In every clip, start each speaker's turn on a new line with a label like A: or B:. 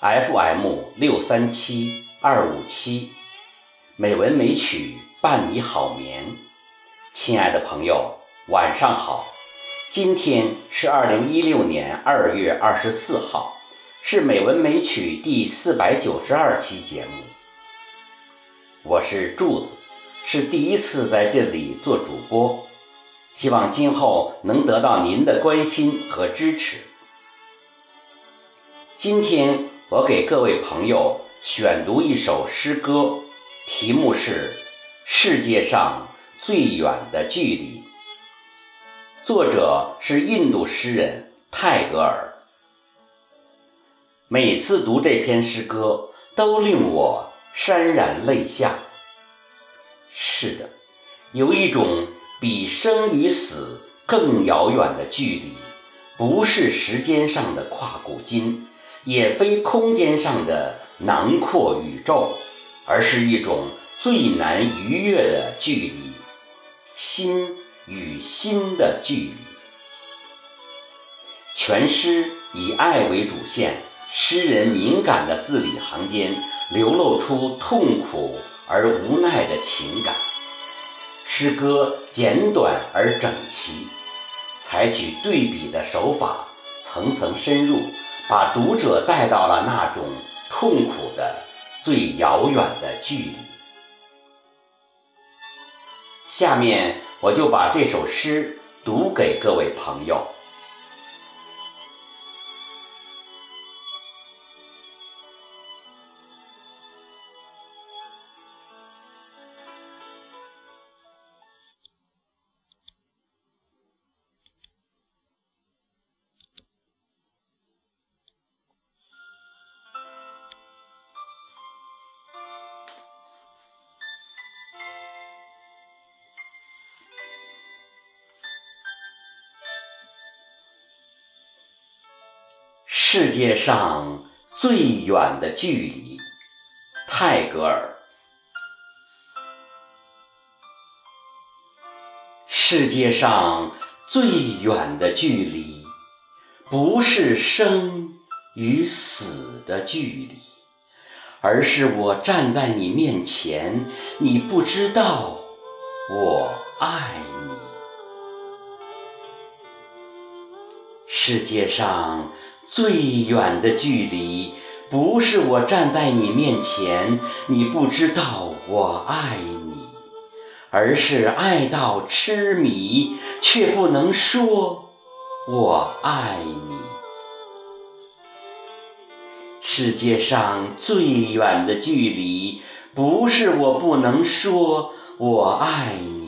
A: FM 六三七二五七，美文美曲伴你好眠。亲爱的朋友，晚上好。今天是二零一六年二月二十四号，是美文美曲第四百九十二期节目。我是柱子，是第一次在这里做主播，希望今后能得到您的关心和支持。今天我给各位朋友选读一首诗歌，题目是《世界上最远的距离》，作者是印度诗人泰戈尔。每次读这篇诗歌，都令我。潸然泪下。是的，有一种比生与死更遥远的距离，不是时间上的跨古今，也非空间上的囊括宇宙，而是一种最难逾越的距离——心与心的距离。全诗以爱为主线。诗人敏感的字里行间流露出痛苦而无奈的情感。诗歌简短而整齐，采取对比的手法，层层深入，把读者带到了那种痛苦的最遥远的距离。下面我就把这首诗读给各位朋友。世界上最远的距离，泰戈尔。世界上最远的距离，不是生与死的距离，而是我站在你面前，你不知道我爱你。世界上。最远的距离，不是我站在你面前，你不知道我爱你，而是爱到痴迷，却不能说我爱你。世界上最远的距离，不是我不能说我爱你。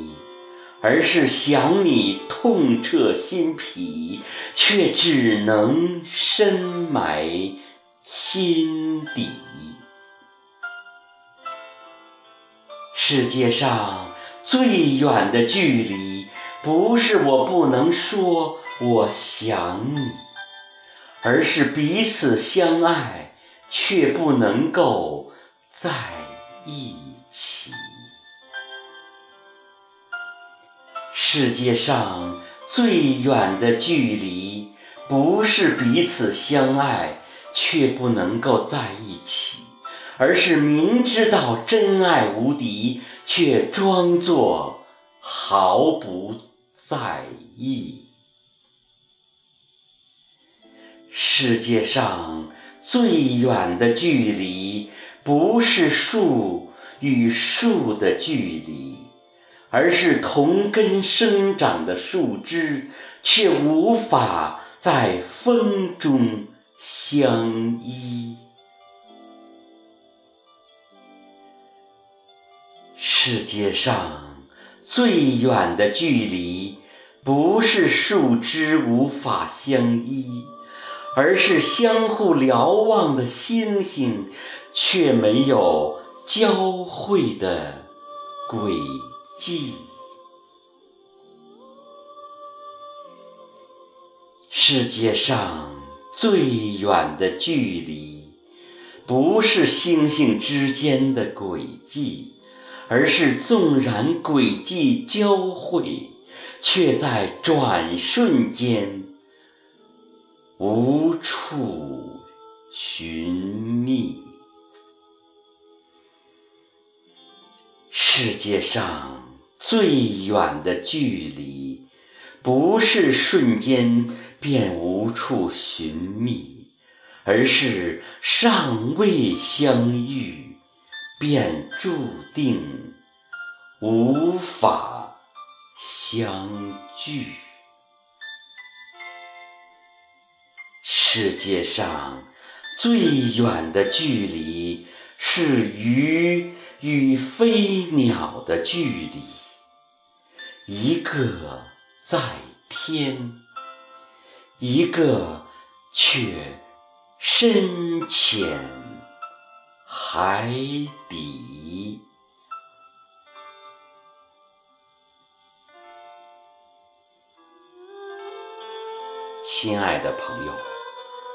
A: 而是想你痛彻心脾，却只能深埋心底。世界上最远的距离，不是我不能说我想你，而是彼此相爱，却不能够在一起。世界上最远的距离，不是彼此相爱却不能够在一起，而是明知道真爱无敌，却装作毫不在意。世界上最远的距离，不是树与树的距离。而是同根生长的树枝，却无法在风中相依。世界上最远的距离，不是树枝无法相依，而是相互瞭望的星星，却没有交汇的轨迹。记。世界上最远的距离，不是星星之间的轨迹，而是纵然轨迹交汇，却在转瞬间无处寻世界上最远的距离，不是瞬间便无处寻觅，而是尚未相遇，便注定无法相聚。世界上最远的距离，是鱼与飞鸟的距离。一个在天，一个却深潜海底。亲爱的朋友。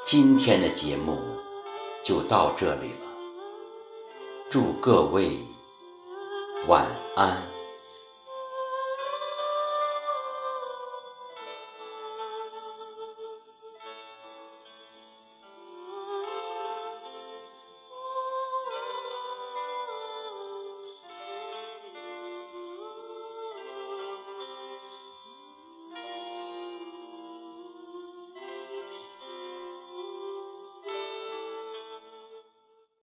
A: 今天的节目就到这里了，祝各位晚安。